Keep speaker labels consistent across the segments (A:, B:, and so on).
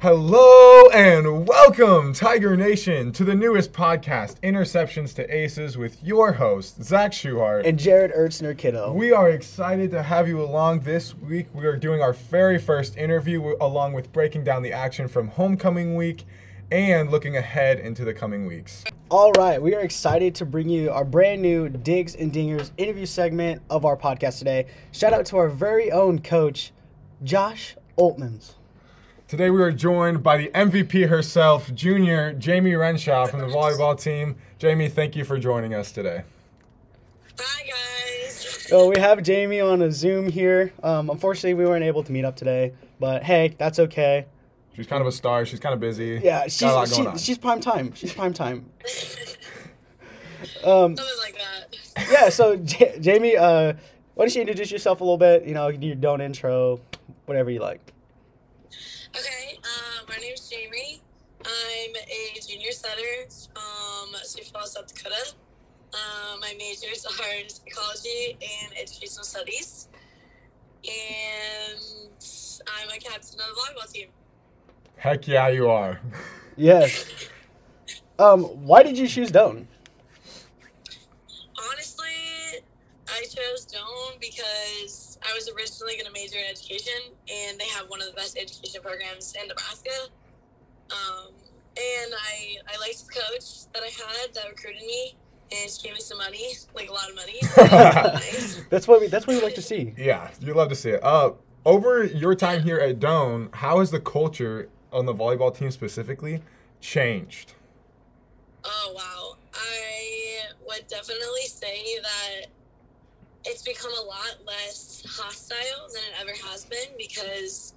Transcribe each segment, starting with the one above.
A: Hello and welcome, Tiger Nation, to the newest podcast, Interceptions to Aces, with your host, Zach Schuhart.
B: And Jared Ertzner Kiddo.
A: We are excited to have you along this week. We are doing our very first interview, along with breaking down the action from homecoming week and looking ahead into the coming weeks.
B: All right, we are excited to bring you our brand new Digs and Dingers interview segment of our podcast today. Shout out to our very own coach, Josh Oltmans.
A: Today we are joined by the MVP herself, junior Jamie Renshaw from the volleyball team. Jamie, thank you for joining us today.
C: Hi guys.
B: So we have Jamie on a Zoom here. Um, unfortunately, we weren't able to meet up today, but hey, that's okay.
A: She's kind of a star. She's kind of busy.
B: Yeah,
A: Got
B: she's
A: a lot
B: she,
A: on.
B: she's prime time. She's prime time. Um,
C: Something like that.
B: yeah. So J- Jamie, uh, why don't you introduce yourself a little bit? You know, do your own intro, whatever you like.
C: A junior from Sioux Falls, South Dakota. Um, my majors are in psychology and educational studies. And I'm a captain of the volleyball team.
A: Heck yeah, you are.
B: Yes. Um, why did you choose Doane?
C: Honestly, I chose Doane because I was originally going to major in education, and they have one of the best education programs in Nebraska. Um, and I, I liked the coach that I had that recruited me, and she gave me some money, like a lot of money. So that was nice.
B: That's what we. That's what we like to see.
A: Yeah, you love to see it. Uh, over your time here at Doane, how has the culture on the volleyball team specifically changed?
C: Oh wow. I would definitely say that it's become a lot less hostile than it ever has been because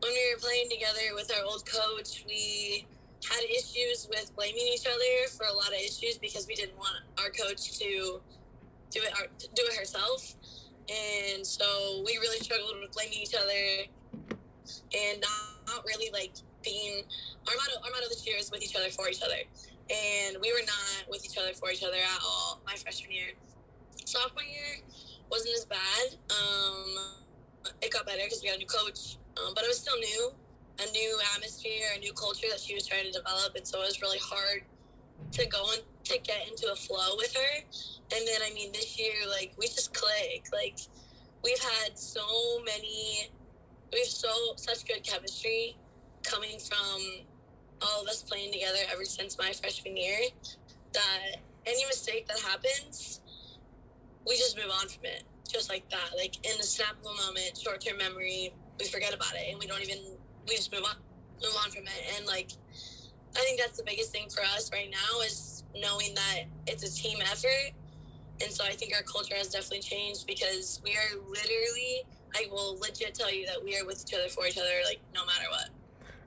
C: when we were playing together with our old coach, we had issues with blaming each other for a lot of issues because we didn't want our coach to do it our, do it herself. And so we really struggled with blaming each other and not, not really like being our motto our motto this year is with each other for each other and we were not with each other for each other at all my freshman year. Sophomore year wasn't as bad. Um, it got better because we got a new coach, um, but it was still new, a new atmosphere, a new culture that she was trying to develop, and so it was really hard to go and to get into a flow with her. And then I mean, this year, like we just click. Like we've had so many, we've so such good chemistry coming from all of us playing together ever since my freshman year that any mistake that happens, we just move on from it. Just like that. Like in the snap of a moment, short term memory, we forget about it and we don't even we just move on move on from it. And like I think that's the biggest thing for us right now is knowing that it's a team effort. And so I think our culture has definitely changed because we are literally I will legit tell you that we are with each other for each other, like no matter what.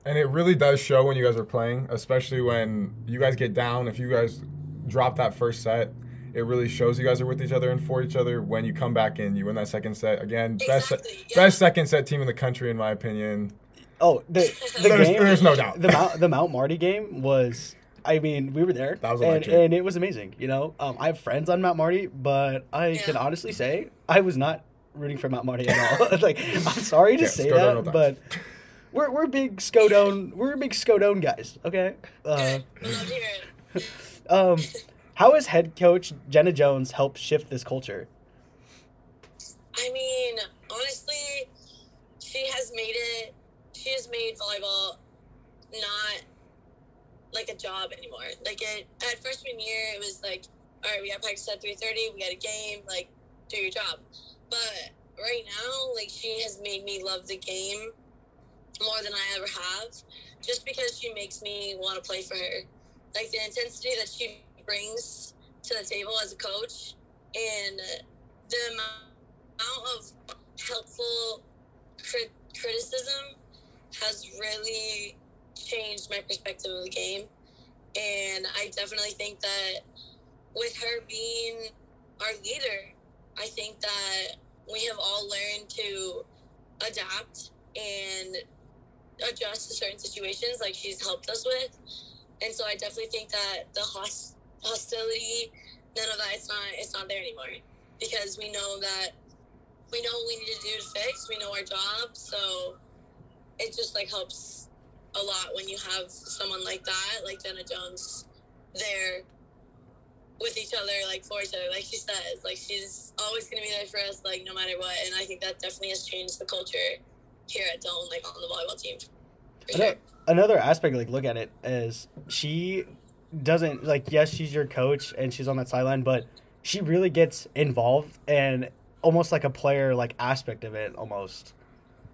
A: And it really does show when you guys are playing, especially when you guys get down. If you guys drop that first set, it really shows you guys are with each other and for each other. When you come back in, you win that second set. Again, best
C: yeah.
A: best second set team in the country, in my opinion.
B: Oh, the the
A: There's-
B: game.
A: there's no doubt.
B: The Mount the Mount Marty game was. I mean, we were there,
A: That was
B: and, and it was amazing. You know, um, I have friends on Mount Marty, but I
C: Yeah.
B: can honestly say I was not rooting for Mount Marty at all. like, I'm sorry to
A: Yeah,
B: say that,
A: no
B: but we're we're big Skodone we're big Skodone guys. Okay. Uh,
C: Good. I love to hear it.
B: um, how has head coach Jenna Jones helped shift this culture?
C: I mean, honestly, she has made it. She has made volleyball not like a job anymore. Like it at freshman year, it was like, all right, we got practice at three thirty. We got a game. Like, do your job. But right now, like she has made me love the game more than I ever have, just because she makes me want to play for her. Like the intensity that she brings to the table as a coach, and the amount of helpful crit- criticism has really changed my perspective of the game. And I definitely think that with her being our leader, I think that we have all learned to adapt and adjust to certain situations like she's helped us with. And so I definitely think that the host- hostility, none of that, it's not, it's not there anymore because we know that we know what we need to do to fix. We know our job, so it just like helps a lot when you have someone like that, like Jenna Jones, there with each other, like for each other. Like she says, like she's always gonna be there for us, like no matter what. And I think that definitely has changed the culture here at Doane, like on the volleyball team. Sure.
B: Another aspect, like look at it, is she doesn't like. Yes, she's your coach and she's on that sideline, but she really gets involved and almost like a player like aspect of it almost.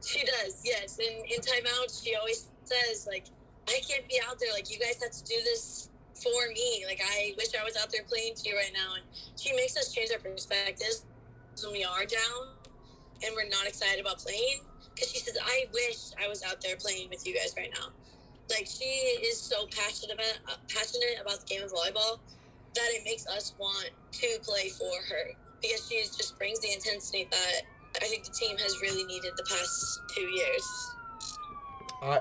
C: She does, yes. And in timeouts, she always says, like, I can't be out there. Like, you guys have to do this for me. Like, I wish I was out there playing to you right now. And she makes us change our perspectives when we are down and we're not excited about playing. Because she says, I wish I was out there playing with you guys right now. Like, she is so passionate about, uh, passionate about the game of volleyball that it makes us want to play for her. Because she just brings the intensity that I think the team has really needed the past two years.
A: Uh,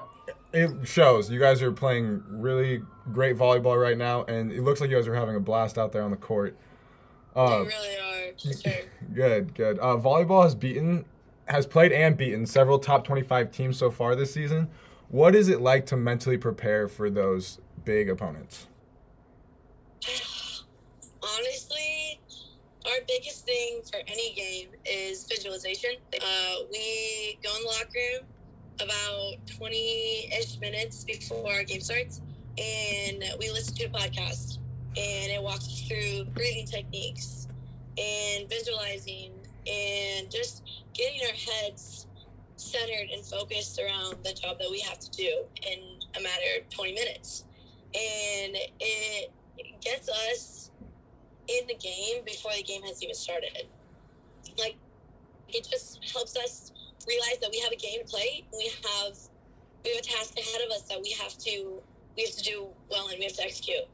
A: it shows. You guys are playing really great volleyball right now, and it looks like you guys are having a blast out there on the court. Uh,
C: they really are, sure.
A: Good, good. Uh, volleyball has beaten, has played and beaten several top 25 teams so far this season. What is it like to mentally prepare for those big opponents?
C: Honestly, our biggest thing for any game is visualization. Uh, we go in the locker room about 20 ish minutes before our game starts, and we listen to a podcast, and it walks us through breathing techniques and visualizing and just getting our heads centered and focused around the job that we have to do in a matter of 20 minutes. And it gets us in the game before the game has even started. Like, it just helps us realize that we have a game to play. We have we have a task ahead of us that we have to we have to do well and we have to execute.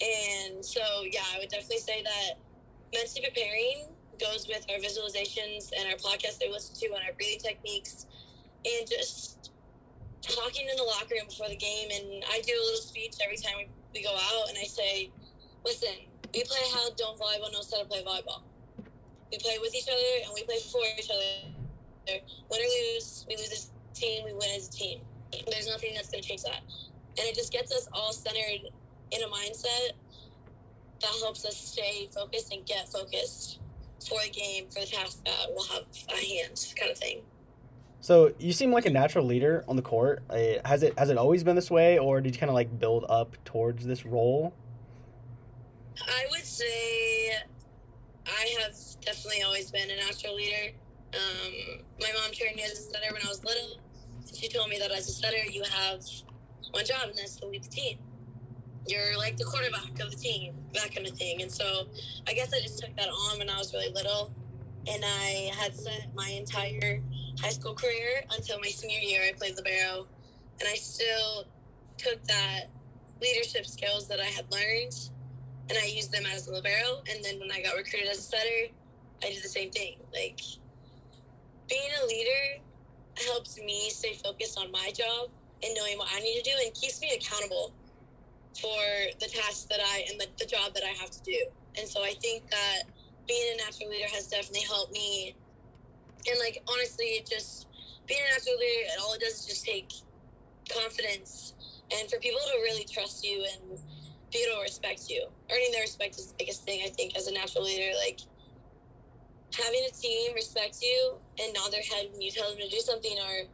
C: And so, yeah, I would definitely say that mentally preparing goes with our visualizations and our podcasts we listen to and our breathing techniques and just talking in the locker room before the game. And I do a little speech every time we, we go out and I say, listen, we play how Doane Volleyball knows how to play volleyball. We play with each other and we play for each other. Win or lose, we lose as a team, we win as a team. There's nothing that's going to change that. And it just gets us all centered in a mindset that helps us stay focused and get focused for a game, for the task that we'll have at hand, kind of thing.
B: So you seem like a natural leader on the court. Uh, has it has it always been this way, or did you kind of like build up towards this role?
C: I would say I have definitely always been a natural leader. Um, my mom trained me as a setter when I was little. She told me that as a setter, you have one job, and that's to lead the team. You're like the quarterback of the team, that kind of thing. And so I guess I just took that on when I was really little. And I had set my entire high school career until my senior year. I played libero, and I still took that leadership skills that I had learned and I used them as a libero. And then when I got recruited as a setter, I did the same thing. Like being a leader helps me stay focused on my job and knowing what I need to do and keeps me accountable for the tasks that I and the, the job that I have to do. And so I think that being a natural leader has definitely helped me. And like honestly, it just being a natural leader, and all it does is just take confidence and for people to really trust you and be able to respect you. Earning their respect is the biggest thing I think as a natural leader. Like having a team respect you and nod their head when you tell them to do something, or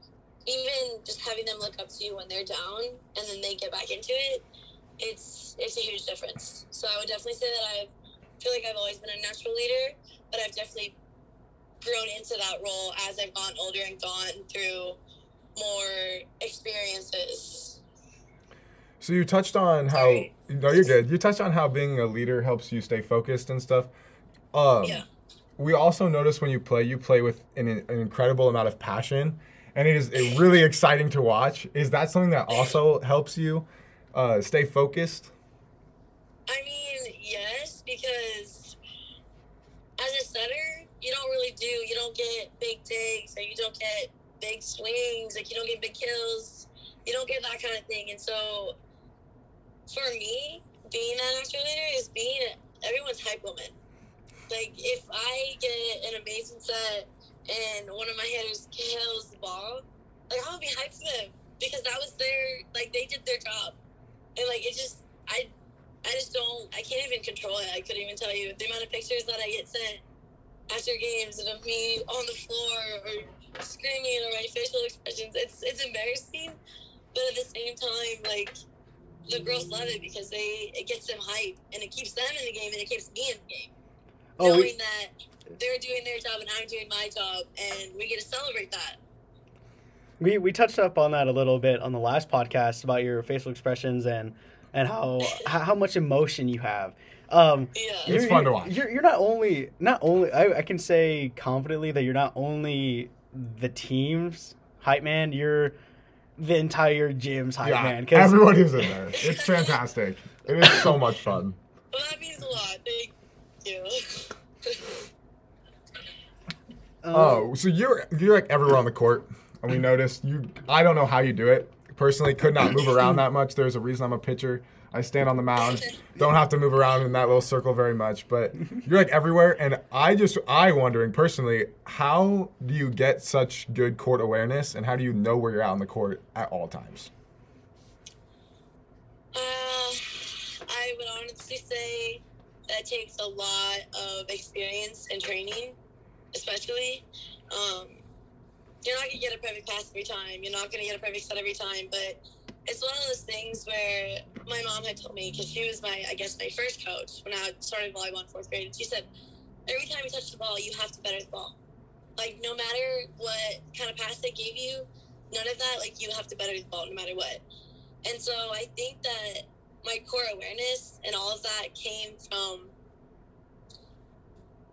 C: even just having them look up to you when they're down and then they get back into it. It's it's a huge difference. So I would definitely say that I feel like I've always been a natural leader, but I've definitely grown into that role as I've gotten older and gone through more experiences.
A: So you touched on how
C: Sorry.
A: no, you're good. You touched on how being a leader helps you stay focused and stuff. Um,
C: Yeah.
A: We also notice when you play, you play with an, an incredible amount of passion, and it is really exciting to watch. Is that something that also helps you uh, stay focused?
C: I mean, yes, because as a setter, you don't really do, you don't get big digs or you don't get big swings, like you don't get big kills, you don't get that kind of thing. And so for me, being that natural leader is being everyone's hype woman. Like if I get an amazing set and one of my hitters kills the ball, like gonna be hyped for them because that was their like they did their job, and like it just I I just don't I can't even control it. I couldn't even tell you the amount of pictures that I get sent after games and of me on the floor or screaming or my facial expressions. It's it's embarrassing, but at the same time, like the girls love it because they it gets them hype and it keeps them in the game and it keeps me in the game.
B: Oh,
C: knowing
B: we,
C: that they're doing their job and I'm doing my job and we get to celebrate that.
B: we we touched up on that a little bit on the last podcast about your facial expressions and and how how how much emotion you have. Um,
C: Yeah.
A: It's
B: you're-
A: fun to watch.
B: You're, you're not only not only I, I can say confidently that you're not only the team's hype man. You're the entire gym's hype
A: yeah,
B: man. 'cause-
A: everyone is in there. It's fantastic. It is so much fun.
C: Well, that means a lot. Thank you.
B: um,
A: Oh, so you're you're like everywhere on the court, and we noticed you. I don't know how you do it. Personally, could not move around that much. There's a reason I'm a pitcher. I stand on the mound, don't have to move around in that little circle very much. But you're like everywhere, and I just I wondering personally, how do you get such good court awareness, and how do you know where you're out on the court at all times?
C: Uh, I would honestly say that takes a lot of experience and training, especially. Um, you're not gonna get a perfect pass every time. You're not gonna get a perfect set every time, but it's one of those things where my mom had told me because she was my, I guess, my first coach when I started volleyball in fourth grade, she said, every time you touch the ball, you have to better the ball. Like no matter what kind of pass they gave you, none of that. Like you have to better the ball no matter what. And so I think that my core awareness and all of that came from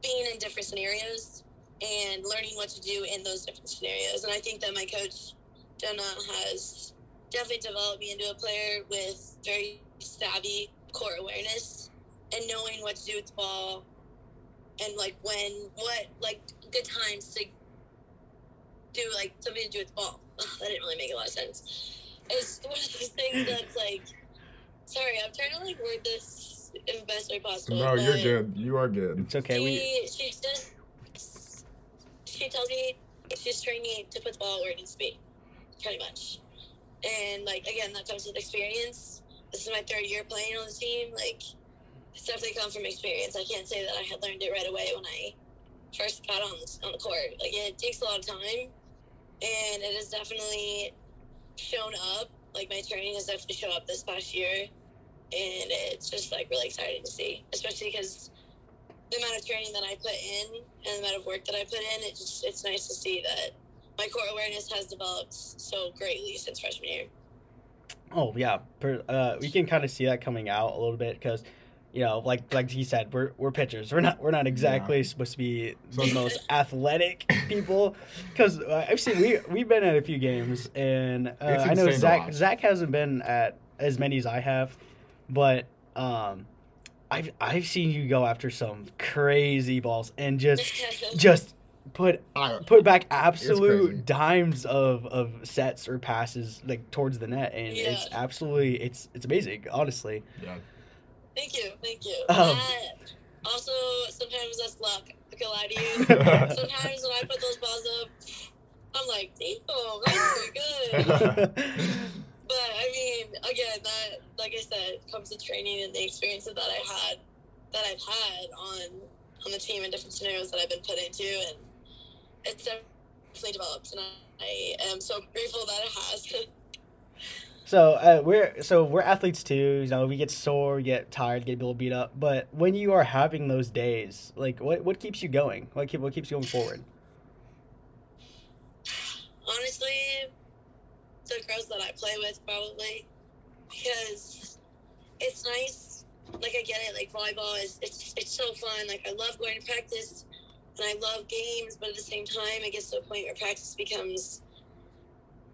C: being in different scenarios and learning what to do in those different scenarios. And I think that my coach, Jenna, has definitely developed me into a player with very savvy core awareness and knowing what to do with the ball and like when, what, like good times to do like something to do with the ball. That didn't really make a lot of sense it's one of those things that's like sorry i'm trying to like word this in the best way possible
A: No, you're good. You are good.
B: it's okay. We
C: she, she just she tells me she's training to put the ball where it needs to be pretty much and like again that comes with experience this is my third year playing on the team like it's definitely come from experience i can't say that i had learned it right away when i first got on on the court like it takes a lot of time and it has definitely shown up. Like my training has definitely shown up this past year, and it's just like really exciting to see, especially because the amount of training that I put in and the amount of work that I put in, it just it's nice to see that my core awareness has developed so greatly since freshman year.
B: Oh yeah, per, uh, we can kind of see that coming out a little bit because, you know, like like he said, we're we're pitchers. We're not we're not exactly supposed to be
A: So-
B: the most athletic people. Because uh, I've seen we we've been at a few games, and uh, I know Zach. Zach hasn't been at as many as I have, but um, I've I've seen you go after some crazy balls and just just put put back absolute dimes of, of sets or passes like towards the net and
C: Yeah.
B: it's absolutely it's it's amazing honestly
A: yeah.
C: thank you, thank you.
B: Um.
C: That- also, sometimes that's luck. I can lie to you. sometimes when I put those balls up, I'm like, damn, that's pretty good. But I mean, again, that like I said, comes with training and the experiences that I had, that I've had on on the team and different scenarios that I've been put into, and it's definitely developed, and I, I am so grateful that it has.
B: so uh, we're so we're athletes too you know we get sore we get tired get a little beat up but when you are having those days like what what keeps you going what keep, what keeps you going forward
C: Honestly, the girls that I play with probably because it's nice. Like I get it. Like volleyball is it's it's so fun. Like I love going to practice and I love games, but at the same time, it gets to a point where practice becomes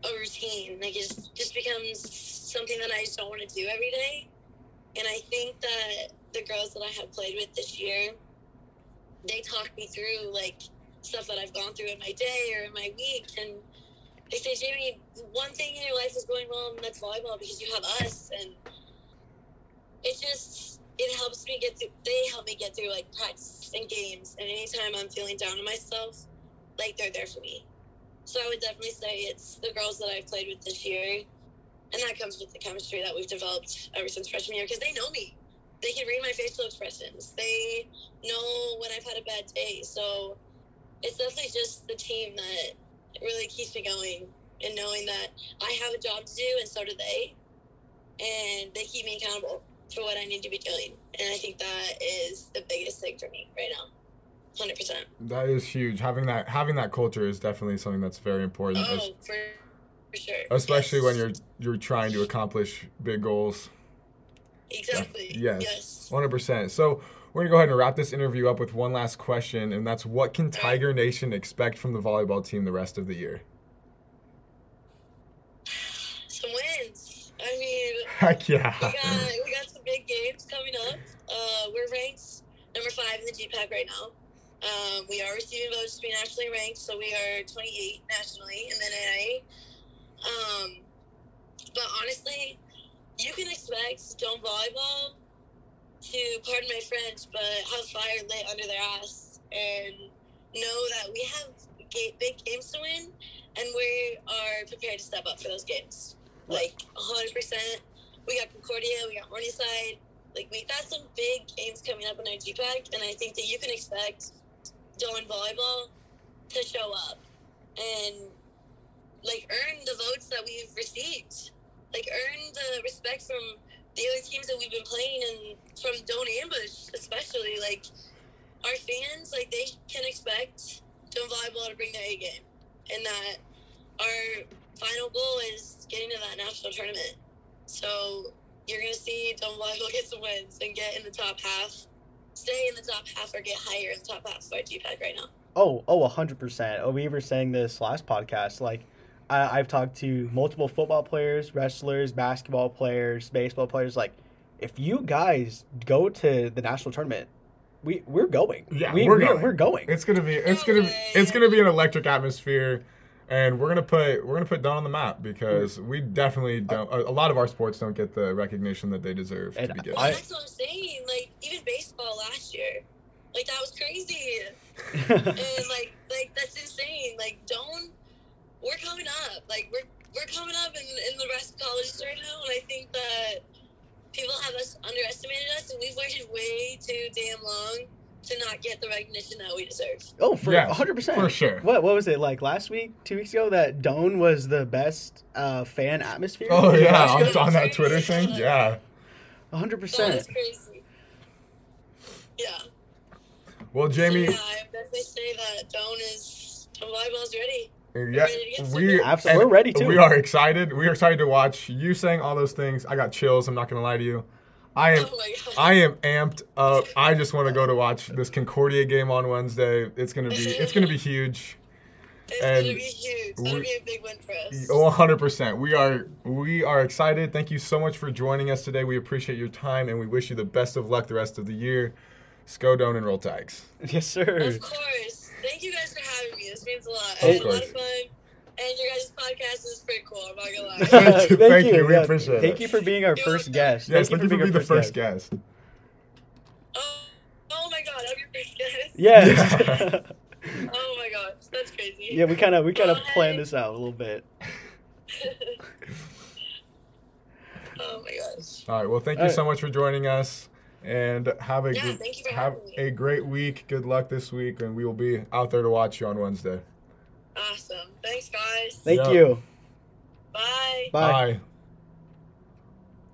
C: a routine. Like it just, just becomes something that I just don't want to do every day. And I think that the girls that I have played with this year, they talk me through like stuff that I've gone through in my day or in my week, and they say, Jamie, one thing in your life is going well, and that's volleyball because you have us, and it just it helps me get through. They help me get through like practice and games, and anytime I'm feeling down on myself, like they're there for me. So I would definitely say it's the girls that I've played with this year, and that comes with the chemistry that we've developed ever since freshman year because they know me. They can read my facial expressions. They know when I've had a bad day. So it's definitely just the team that really keeps me going and knowing that I have a job to do and so do they, and they keep me accountable for what I need to be doing. And I think that is the biggest thing for me right now. Hundred percent.
A: That is huge. Having that having that culture is definitely something that's very important.
C: Oh, for, for sure.
A: especially when you're you're trying to accomplish big goals.
C: exactly
A: Yes.
C: yes.
A: 100%. So we're going to go ahead and wrap this interview up with one last question, and that's what can Tiger Nation expect from the volleyball team the rest of the year?
C: Some wins. I mean,
A: Heck yeah.
C: we got we got some big games coming up. Uh, we're ranked number five in the GPAC right now. Um, we are receiving votes to be nationally ranked, so we are 28 nationally in the NAIA. Um, but honestly, you can expect Doane Volleyball to, pardon my French, but have fire lit under their ass and know that we have big games to win and we are prepared to step up for those games. Like 100%. We got Concordia, we got Morningside. Like, we got some big games coming up in our GPAC, and I think that you can expect Doane Volleyball to show up and, like, earn the votes that we've received. Like, earn the respect from the other teams that we've been playing and from Doane't Ambush, especially. Like, our fans, like, they can expect Doane Volleyball to bring their A game. And that our final goal is getting to that national tournament. So you're gonna see Don Volleyball get some wins and get in the top half, stay in the top half, or get higher in the top half of our GPAC right now.
B: Oh, oh, 100%. Oh, we were saying this last podcast. Like, I, I've talked to multiple football players, wrestlers, basketball players, baseball players. Like, if you guys go to the national tournament, we we're going.
A: Yeah,
B: we,
A: we're
B: we're,
A: going.
B: We're going.
A: It's gonna be it's gonna be, it's gonna be an electric atmosphere, and we're gonna put we're gonna put Doane on the map because mm. we definitely don't. A, a lot of our sports don't get the recognition that they deserve to be
C: Well,
A: given.
B: I-
C: that's what I'm saying. Like even baseball last year, like that was crazy, and like like that's insane. Like don't we're coming up. Like we're we're coming up in, in the rest of colleges right now, and I think that people have us underestimated us, and we've waited way too damn long to not get the recognition that we deserve.
B: oh, for
A: Yes,
B: hundred percent
A: for sure.
B: What what was it like last week, two weeks ago? That Doane was the best uh, fan atmosphere.
A: Oh yeah,
C: That's
A: on, on that. Twitter thing, yeah.
B: 100%.
C: that's crazy. Yeah.
A: Well,
C: So,
A: Jamie,
C: yeah, I definitely say that Doane is Doane volleyball's ready.
A: Yeah,
C: ready to
A: we
C: wins.
B: Absolutely,
A: and
B: we're ready too.
A: We are excited. We are excited to watch you saying all those things. I got chills. I'm not gonna lie to you. I am
C: Oh.
A: I am amped up. I just want to go to watch this Concordia game on Wednesday. It's gonna be it's gonna be huge.
C: It's
A: and
C: gonna be huge. That'll
A: we-
C: be a big win for us.
A: 100%. We are we are excited. Thank you so much for joining us today. We appreciate your time and we wish you the best of luck the rest of the year. Sco and roll tags.
B: Yes, sir.
C: Of course. Thank you guys for having me. This means a lot. I
A: Of
C: had a lot of fun. And your guys' podcast is pretty cool. I'm not gonna lie.
A: Thank you, thank you, we appreciate
B: Thank
A: it.
B: you for being our
C: You're
B: first
C: welcome.
B: guest.
A: Yes,
B: thank
A: thank you for
B: being
A: being
B: our
A: the first guest.
C: oh, oh my god, I'm your first guest.
B: Yes.
C: Oh my gosh, that's crazy.
B: yeah, we kind of we kind of planned this out a little bit.
C: oh my gosh.
A: All right. Well, thank you
B: All right.
A: so much for joining us, and have a
C: Yeah,
A: good,
C: thank you for
A: have
C: having me.
A: a great week. Good luck this week, and we will be out there to watch you on Wednesday.
C: Awesome. Thanks, guys.
B: Thank
A: Yeah.
B: you.
C: Bye.
B: Bye.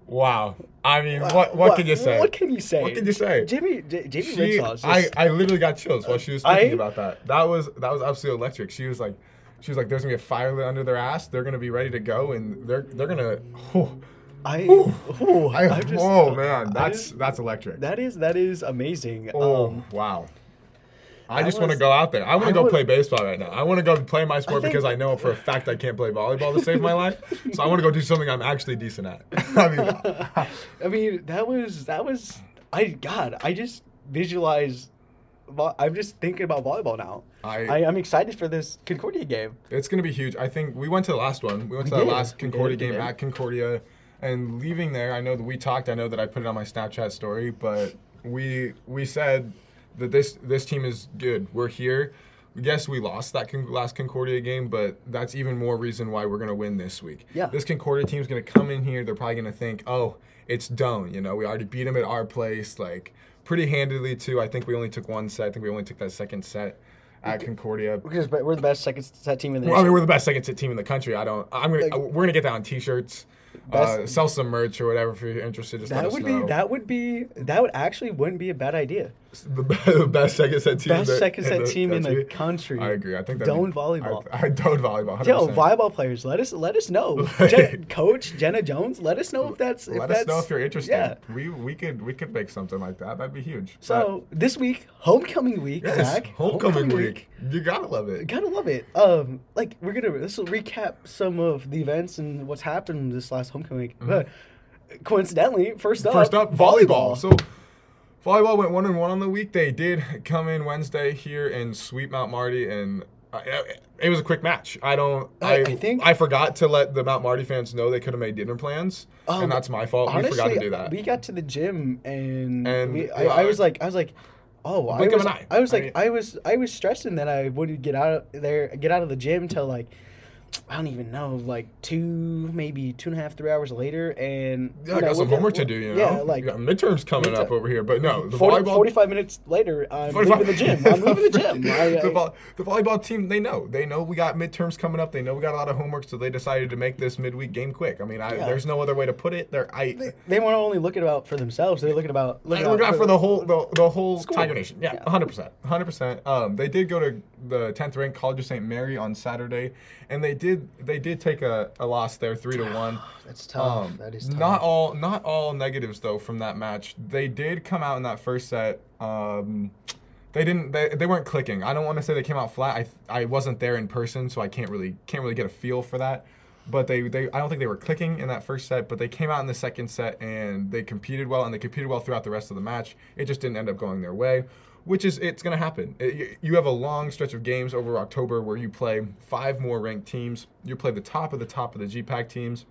A: Wow. I mean,
B: Wow,
A: what what can you say?
B: What can you say?
A: What can you say?
B: Jamie, J- Jamie
A: She,
B: Ricksaw is
A: I,
B: just-
A: I literally got chills while she was
B: I-
A: about that. That was that was absolutely electric. She was like, she was like, "There's gonna be a fire lit under their ass. They're gonna be ready to go, and they're they're gonna." whew.
B: I, ooh,
A: I,
B: I'm just-
A: oh man, that's
B: just-
A: that's electric.
B: that is that is amazing.
A: oh
B: Um,
A: wow. I just want to go out there. I want to go
B: would-
A: play baseball right now. I want to go play my sport
B: think-
A: because I know for a fact I can't play volleyball to save my life. So I want to go do something I'm actually decent at. I mean,
B: I mean, that was that was I God, I just visualize. I'm just thinking about volleyball now.
A: I,
B: I, I'm excited for this Concordia game.
A: It's gonna be huge. I think we went to the last one. We went to
B: We
A: that
B: did.
A: last Concordia game at Concordia, and leaving there. I know that we talked. I know that I put it on my Snapchat story, but we we said that this this team is good. We're here. Yes, we lost that con- last Concordia game, but that's even more reason why we're gonna win this week.
B: Yeah.
A: This Concordia team's gonna come in here. They're probably gonna think, oh, it's done. You know, we already beat them at our place, like pretty handedly too. I think we only took one set. I think we only took that second set at Concordia.
B: Because we're the best second set team in the
A: Well, I mean, we're the best second set team in the country. I don't. I'm gonna.
B: Like-
A: we're gonna get that on T-shirts. Uh, sell some merch or whatever if you're interested. Just let
B: that would
A: know.
B: be that would be that would actually wouldn't be a bad idea.
A: The, best second set team.
B: Best
A: the,
B: second set
A: in the
B: team in the
A: country.
B: country.
A: I agree. I think
B: Doane volleyball.
A: I, I Doane volleyball. 100%.
B: Yo, volleyball players, let us let us know. Jen, Coach Jenna Jones, let us know if that's if
A: Let
B: that's,
A: us know if you're interested.
B: Yeah.
A: We we could we could make something like that. That'd be huge.
B: So this week, homecoming week,
A: But, yes,
B: Zach.
A: homecoming, week. You gotta love it.
B: Gotta love it. Um, like we're gonna this will recap some of the events and what's happened this last homecoming week. But coincidentally, first up,
A: Mm-hmm. First up, volleyball. So volleyball went one and one on the week. They did come in Wednesday here and sweep Mount Marty, and it was a quick match. I don't.
B: I-
A: I,
B: I think-
A: I forgot to let the Mount Marty fans know they could have made dinner plans,
B: Um,
A: and that's my fault.
B: honestly,
A: we forgot to do that.
B: we got to the gym and,
A: And,
B: we, I, I was like, I was like, oh, I was. I was like,
A: mean-
B: I was, I was stressing that I wouldn't get out of there, get out of the gym till like. I don't even know, like two, maybe two and a half, three hours later, and
A: yeah, I
B: know,
A: got some homework to do. You know,
B: yeah, like
A: midterms coming
B: midterm-
A: up over here. But no, the
B: 40,
A: volleyball.
B: 45 minutes later, I'm leaving the gym. I'm leaving the gym. I, I,
A: the, vo- the volleyball team, they know. They know we got midterms coming up. They know we got a lot of homework, so they decided to make this midweek game quick. I mean, I,
B: Yeah.
A: there's no other way to put it. They're I.
B: they, they want to only look at about for themselves. They're looking about
A: Look
B: looking
A: out for the whole the, the whole. Tiger Nation. Yeah,
B: Yeah.
A: hundred percent, hundred percent. Um, they did go to the tenth ranked College of St. Mary on Saturday, and they did they did take a, a loss there, three to one.
B: That's tough.
A: Um,
B: that is tough.
A: Not all not all negatives though from that match. They did come out in that first set. Um, they didn't they, they weren't clicking. I don't want to say they came out flat. I I wasn't there in person, so I can't really can't really get a feel for that. But they, they I don't think they were clicking in that first set, but they came out in the second set and they competed well and they competed well throughout the rest of the match. It just didn't end up going their way, which is it's going to happen. It- you- have a long stretch of games over October where you play five more ranked teams. You play the top of the top of the GPAC teams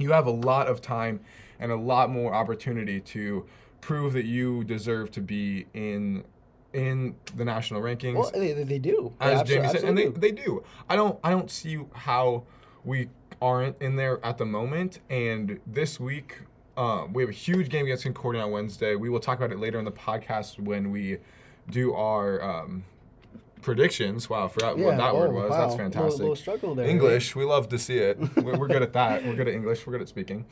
A: you have a lot of time and a lot more opportunity to prove that you deserve to be in in the national rankings
B: Well, they, they- do.
A: As Jamie said, and they, they do. I don't I don't see how we aren't in there at the moment. And this week, um, we have a huge game against Concordia on Wednesday. We will talk about it later in the podcast when we do our um, predictions. Wow, I forgot
B: Yeah,
A: what that word
B: oh,
A: was.
B: wow.
A: That's
B: Little-
A: fantastic.
B: little struggle there.
A: English, we love to see it. we're, we're good at that. We're good at English. We're good at speaking.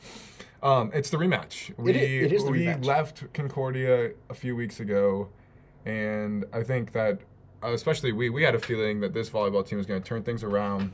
A: Um, it's the rematch. We,
B: It i- it is the
A: we
B: rematch.
A: left Concordia a few weeks ago, and I think that, especially we, we had a feeling that this volleyball team was going to turn things around,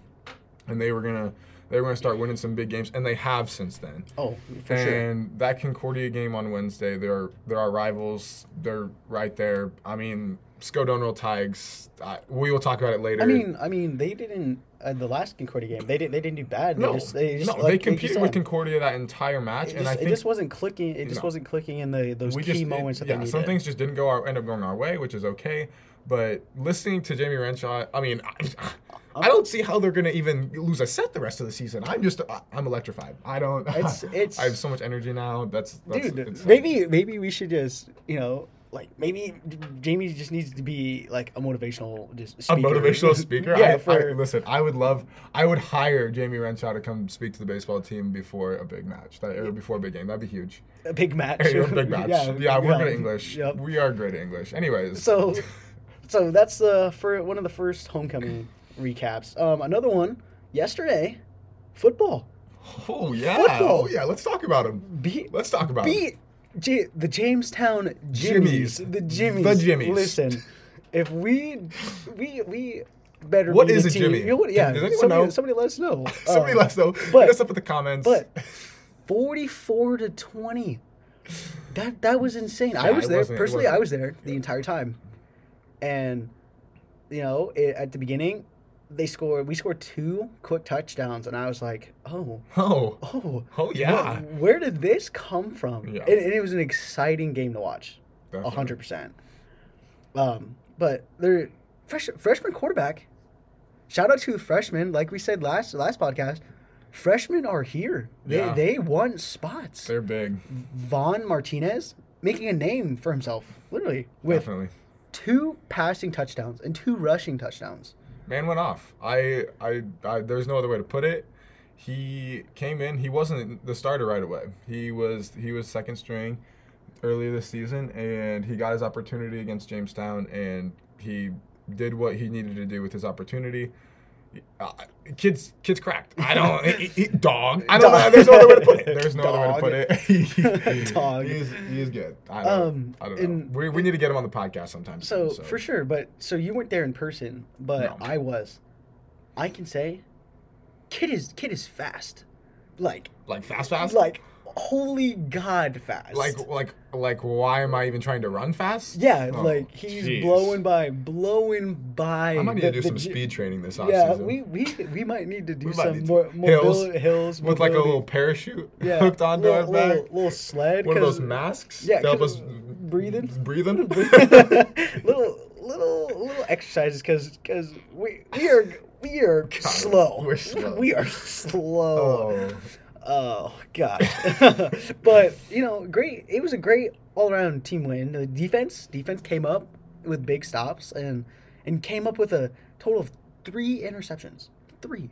A: and they were gonna they were gonna start winning some big games, and they have since then.
B: Oh, for sure.
A: And that Concordia game on Wednesday, they're they're our rivals. They're right there. I mean, Skodonal Tigers. We will talk about it later.
B: I mean, I mean, they didn't. Uh, the last Concordia game, they didn't. They didn't do bad. They
A: no,
B: just, they just,
A: no,
B: like-
A: they competed with Concordia that entire match,
B: It
A: and
B: just,
A: I
B: it
A: think
B: just wasn't clicking. It just
A: No.
B: wasn't clicking in the those
A: we
B: key
A: just it-
B: moments that
A: yeah,
B: they needed.
A: some things just didn't go our end up going our way, which is okay. But listening to Jamie Renshaw, I mean, I, I don't see how they're gonna even lose a set the rest of the season. I'm just, I'm electrified. I don't.
B: It's- it's-
A: I have so much energy now. That's, that's
B: Dude,
A: insane.
B: maybe maybe we should just you know like maybe Jamie just needs to be like a motivational just
A: a motivational speaker.
B: yeah,
A: I, I, listen, I would love, I would hire Jamie Renshaw to come speak to the baseball team before a big match, that, or before a big game. That'd be huge.
B: a big match.
A: A big match. Yeah,
B: yeah,
A: we're
B: yeah.
A: good at English.
B: Yep.
A: We are great at English. Anyways.
B: So, so that's uh, for one of the first homecoming recaps. Um, another one yesterday, football
A: oh yeah,
B: football.
A: oh yeah. Let's talk about him.
B: beat
A: Let's talk about
B: beat J- the Jamestown Jimmies.
A: Jimmies.
B: The Jimmies.
A: The Jimmies.
B: Listen, if we we we better
A: What
B: be
A: is a
B: team.
A: Jimmy?
B: You know yeah,
A: Does anyone
B: somebody,
A: know?
B: somebody let us know.
A: Somebody
B: Um,
A: let us know.
B: but-
A: Hit us up in the comments.
B: But forty-four to twenty. That that was insane. I was there personally. I was there the entire time, and you know, it, at the beginning, they scored. We scored two quick touchdowns, and I was like, "Oh,
A: oh,
B: oh,
A: oh yeah.
B: where, where did this come from?"
A: Yeah.
B: And, and it was an exciting game to watch, a
A: Definitely.
B: hundred percent. Um, but they're fresh, freshman quarterback. Shout out to the freshmen, like we said last last podcast. Freshmen are here. They
A: Yeah.
B: they won spots.
A: They're big.
B: Vaughn Martinez making a name for himself, literally with
A: Definitely.
B: two passing touchdowns and two rushing touchdowns.
A: Man went off. I, I, I, there's no other way to put it. He came in. He wasn't the starter right away. He was he was second string earlier this season, and he got his opportunity against Jamestown, and he did what he needed to do with his opportunity. Uh, kids, kids cracked. I don't. dog. I don't know. There's no other way to put it. There's no other way to put it.
B: Dog.
A: He's, he's good. I don't,
B: Um,
A: I don't know.
B: and-
A: we, we need to get him on the podcast sometime.
B: So,
A: soon,
B: for sure, but so you weren't there in person, but
A: No.
B: I was. I can say, kid is kid is fast, like
A: like fast, fast.
B: like holy god fast.
A: like like like why am I even trying to run fast?
B: yeah,
A: Oh,
B: like he's
A: jeez.
B: blowing by, blowing by.
A: I might need
B: the-
A: to do some
B: gy-
A: speed training this
B: Yeah, we, we we might need to do some
A: need
B: more
A: to-
B: mobility hills
A: with like a little parachute
B: yeah,
A: hooked onto
B: little,
A: our back.
B: little, little sled.
A: One of those masks
B: Yeah,
A: to help
B: 'cause
A: us
B: breathing.
A: breathing.
B: little little little exercises because because we we are we are slow.
A: we're slow.
B: We are slow.
A: oh,
B: Oh, gosh. but you know, great. It was a great all around team win. The defense defense came up with big stops and and came up with a total of three interceptions. Three.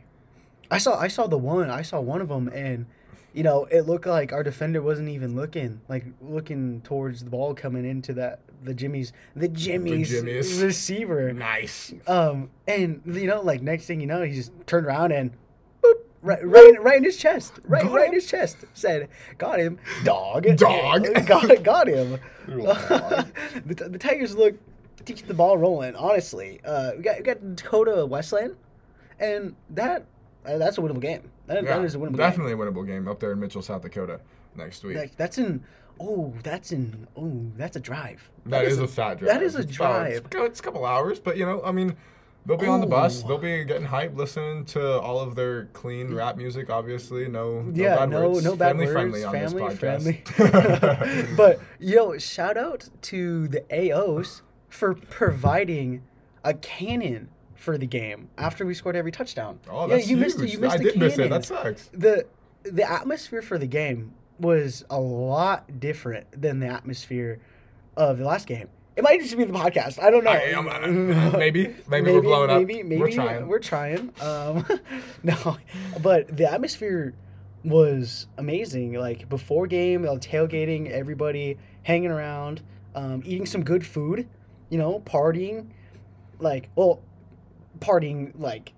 B: I saw I saw the one. I saw one of them and. You know, it looked like our defender wasn't even looking, like looking towards the ball coming into that the Jimmy's the Jimmy's,
A: Jimmy's.
B: receiver.
A: nice.
B: Um, and you know, like next thing you know, he just turned around and right, right, right in his chest, right, right in his chest. Said, "Got him, dog,
A: Dog.
B: got, got him."
A: Dog.
B: the, the Tigers look to keep the ball rolling. Honestly, uh, we got we got Dakota Wesleyan, and that uh, that's a winnable game. That,
A: Yeah,
B: that is a winnable
A: definitely a winnable game up there in Mitchell, South Dakota next week.
B: That, that's in. Oh, that's in. Oh, that's a drive.
A: that is, a fat drive.
B: that is a drive.
A: It's, it's a couple hours, but you know, I mean, they'll be on the bus. They'll be getting hyped, listening to all of their clean rap music. Obviously, no, no
B: yeah,
A: bad
B: no,
A: words.
B: no bad
A: family
B: words.
A: friendly on
B: family
A: this
B: friendly.
A: podcast.
B: but yo, shout out to the AOs for providing a cannon for the game after we scored every touchdown.
A: oh, that's yeah,
B: you
A: huge.
B: missed it. You missed
A: I
B: the
A: did miss it. That sucks.
B: the the atmosphere for the game was a lot different than the atmosphere of the last game. It might just be the podcast. I don't know.
A: I uh, maybe, maybe, we're blowing up.
B: Maybe, maybe
A: we're trying.
B: We're trying. Um, no, but the atmosphere was amazing. Like before game, tailgating, everybody hanging around, um, eating some good food. You know, partying, like well, partying like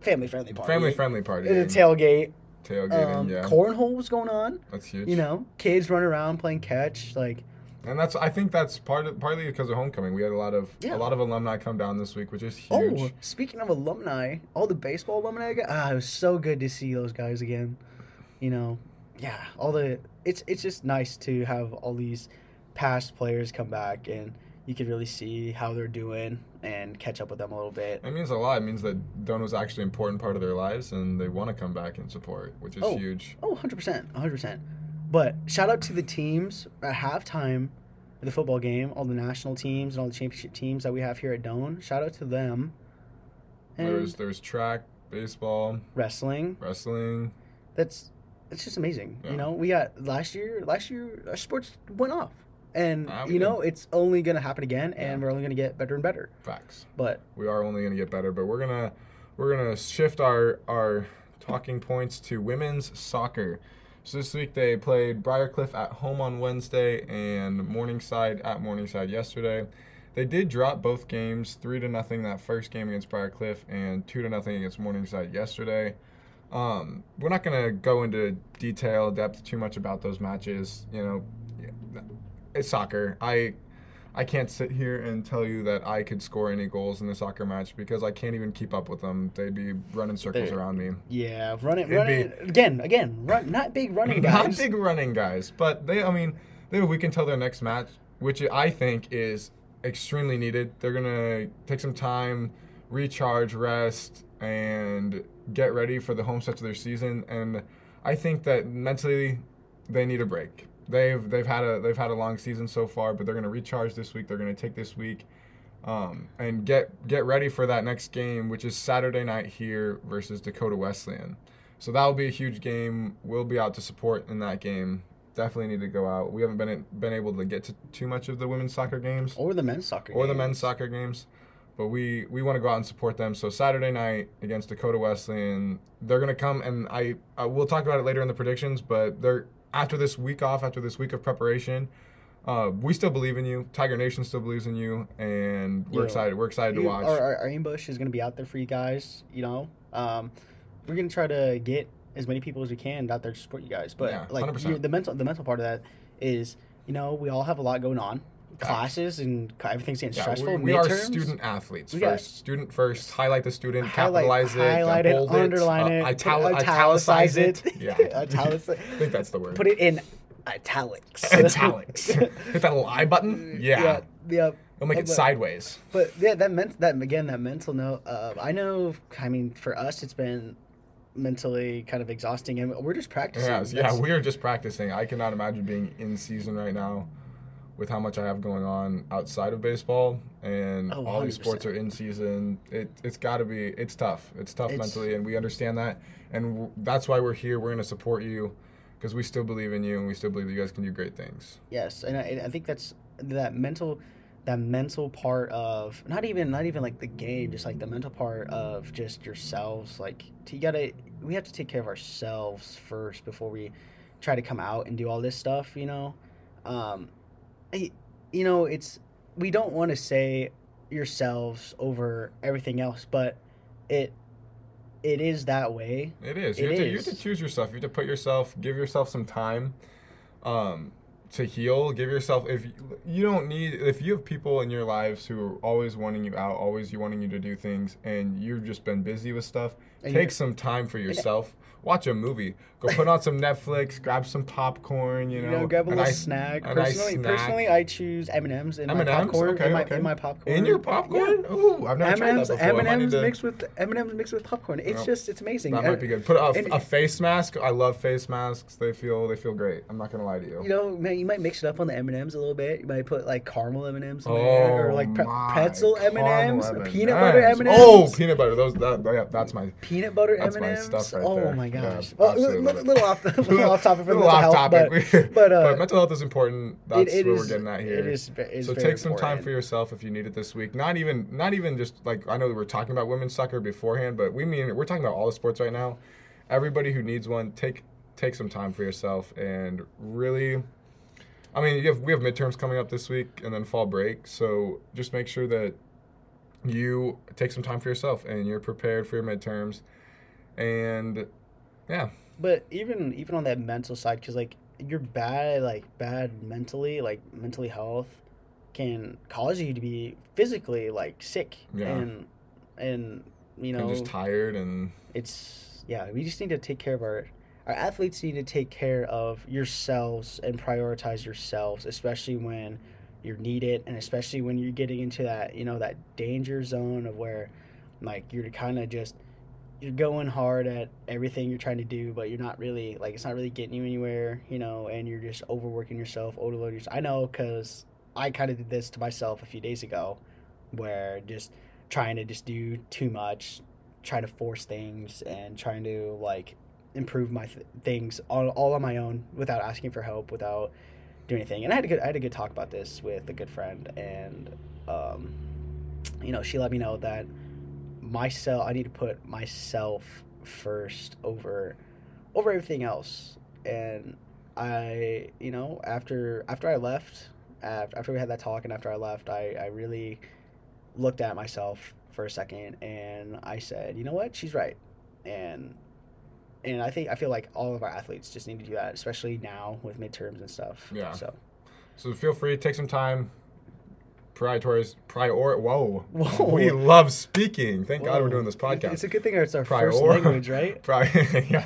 B: family friendly party.
A: Family friendly party.
B: The tailgate.
A: Tailgating,
B: Um,
A: yeah.
B: Cornhole was going on.
A: That's huge.
B: You know, kids running around playing catch. Like,
A: And that's I think that's part of, partly because of homecoming. We had a lot of
B: Yeah.
A: a lot of alumni come down this week, which is huge.
B: oh, speaking of alumni, all the baseball alumni. Ah, it was so good to see those guys again. You know, yeah, all the it's it's just nice to have all these past players come back and you can really see how they're doing and catch up with them a little bit.
A: It means a lot. It means that Doane's actually an important part of their lives, and they want to come back and support, which is
B: Oh.
A: huge.
B: Oh, 100%. 100%. But shout out to the teams at halftime of the football game, all the national teams and all the championship teams that we have here at Doane. Shout out to them. And
A: There's there's track, baseball,
B: wrestling.
A: wrestling.
B: That's it's just amazing.
A: Yeah.
B: You know, we got last year last year our sports went off. And
A: Ah,
B: you know, it's only going to happen again and
A: Yeah.
B: we're only going to get better and better.
A: Facts.
B: But
A: We are only gonna get better, but we're gonna we're gonna shift our our talking points to women's soccer. So this week they played Briarcliff at home on Wednesday and Morningside at Morningside yesterday. They did drop both games three to nothing that first game against Briarcliff and two to nothing against Morningside yesterday. Um, we're not gonna go into detail depth too much about those matches. You know, it's soccer. I I can't sit here and tell you that I could score any goals in a soccer match because I can't even keep up with them. They'd be running circles
B: They're-
A: around me.
B: yeah, running, it,
A: be-
B: again, again. Run, not big running guys.
A: Not big running guys, but they. I mean, they have a week until their next match, which I think is extremely needed. They're gonna take some time, recharge, rest, and get ready for the home stretch of their season. And I think that mentally, they need a break. They've they've had a they've had a long season so far, but they're gonna recharge this week. They're gonna take this week. Um, and get get ready for that next game, which is Saturday night here versus Dakota Wesleyan. So that will be a huge game. We'll be out to support in that game. definitely need to go out. We haven't been been able to get to too much of the women's soccer games
B: Or the men's soccer.
A: or the men's soccer games. But we, we want to go out and support them. So Saturday night against Dakota Wesleyan, they're gonna come and I, I we'll talk about it later in the predictions. But they're after this week off, after this week of preparation, uh, we still believe in you. Tiger Nation still believes in you, and we're
B: Yeah.
A: excited. We're excited to watch.
B: Our, our, our ambush is going to be out there for you guys. You know, um, we're going to try to get as many people as we can out there to support you guys. But
A: Yeah,
B: like
A: 100%.
B: the mental, the mental part of that is, you know, we all have a lot going on. Classes and everything's getting
A: Yeah,
B: stressful.
A: we, we are student athletes
B: We
A: first. student first. Highlight the student.
B: Highlight-
A: capitalize it.
B: highlight it, underline
A: uh,
B: it,
A: ital- italicize it. Yeah.
B: Italici-
A: I think that's the word.
B: Put it in italics.
A: italics. Hit that little I button. Yeah.
B: yeah, yeah.
A: It'll make it
B: But-
A: sideways.
B: But yeah, that meant that again. That mental note. Uh, I know. I mean, for us, it's been mentally kind of exhausting, and we're just practicing.
A: Yes, yeah,
B: That's-
A: we are just practicing. I cannot imagine being in season right now with how much I have going on outside of baseball and
B: Oh,
A: all these sports are in season. It it's got to be it's tough. It's tough
B: It's-
A: mentally and we understand that and w- that's why we're here. We're going to support you because we still believe in you and we still believe that you guys can do great things.
B: Yes, and I, I think that's that mental, that mental part of not even not even like the game, just like the mental part of just yourselves. Like you gotta, we have to take care of ourselves first before we try to come out and do all this stuff. You know, um, I- you know, it's we don't want to say yourselves over everything else, but it it is that way.
A: It is.
B: It
A: You, have, To, you have to choose yourself. You have to put yourself, give yourself some time um, to heal. Give yourself, if you, you don't need, if you have people in your lives who are always wanting you out, always you wanting you to do things, and you've just been busy with stuff,
B: And
A: take some time for yourself. Watch a movie. Go put on some Netflix. Grab some popcorn. You
B: You
A: know,
B: know, grab a little snack. Personally,
A: snack.
B: personally, I choose M and M's in my
A: M&Ms?
B: popcorn.
A: Okay,
B: in, my,
A: okay.
B: in my popcorn.
A: In your popcorn? Ooh, I've never
B: M
A: tried that before.
B: M and M's mixed with M and M's mixed with popcorn. It's just, it's amazing.
A: That
B: And,
A: might be good. Put a,
B: and-
A: a face mask. I love face masks. They feel they feel great. I'm not gonna lie to you.
B: You know, man, you might mix it up on the M and M's a little bit. You might put like caramel M and M's in
A: Oh,
B: or like pre- pretzel M and M's, peanut butter M
A: M&Ms.
B: and M's.
A: Oh, peanut butter. Those that, yeah, that's my
B: peanut butter M
A: That's
B: and
A: my
B: M's.
A: stuff right
B: oh
A: there.
B: my
A: Yeah,
B: gosh. well, a
A: absolutely
B: little, little off, the, little off topic for
A: little
B: mental health,
A: topic.
B: but but, uh,
A: mental health is important. That's
B: it, it
A: what
B: is-
A: we're getting at here.
B: It is, it is
A: so take some time for yourself if you need it this week. Not even not even just like I know we're talking about women's soccer beforehand, but we mean we're talking about all the sports right now. Everybody who needs one, take take some time for yourself and really I mean, you have, we have midterms coming up this week and then fall break, so just make sure that you take some time for yourself and you're prepared for your midterms. And yeah,
B: But even even on that mental side, because like you're bad, like bad mentally, like mentally health can cause you to be physically like sick
A: Yeah.
B: and and you know
A: and just tired and
B: it's yeah we just need to take care of our our athletes need to take care of yourselves and prioritize yourselves especially when you're needed and especially when you're getting into that you know that danger zone of where like you're kind of just you're going hard at everything you're trying to do but you're not really like it's not really getting you anywhere you know and you're just overworking yourself overloading yourself. I know because i kind of did this to myself a few days ago where just trying to just do too much trying to force things and trying to like improve my th- things all, all on my own without asking for help without doing anything. And i had a good i had a good talk about this with a good friend and um you know she let me know that myself i need to put myself first over over everything else and i you know after after i left after, after we had that talk and after i left i i really looked at myself for a second and I said, you know what, she's right, and and I think I feel like all of our athletes just need to do that, especially now with midterms and stuff.
A: Yeah.
B: So
A: So feel free, take some time. Priorities, prior. Whoa.
B: Whoa.
A: We love speaking. Thank God we're doing this podcast.
B: It's a good thing it's our
A: Prior-
B: first language, right?
A: Pri- yeah,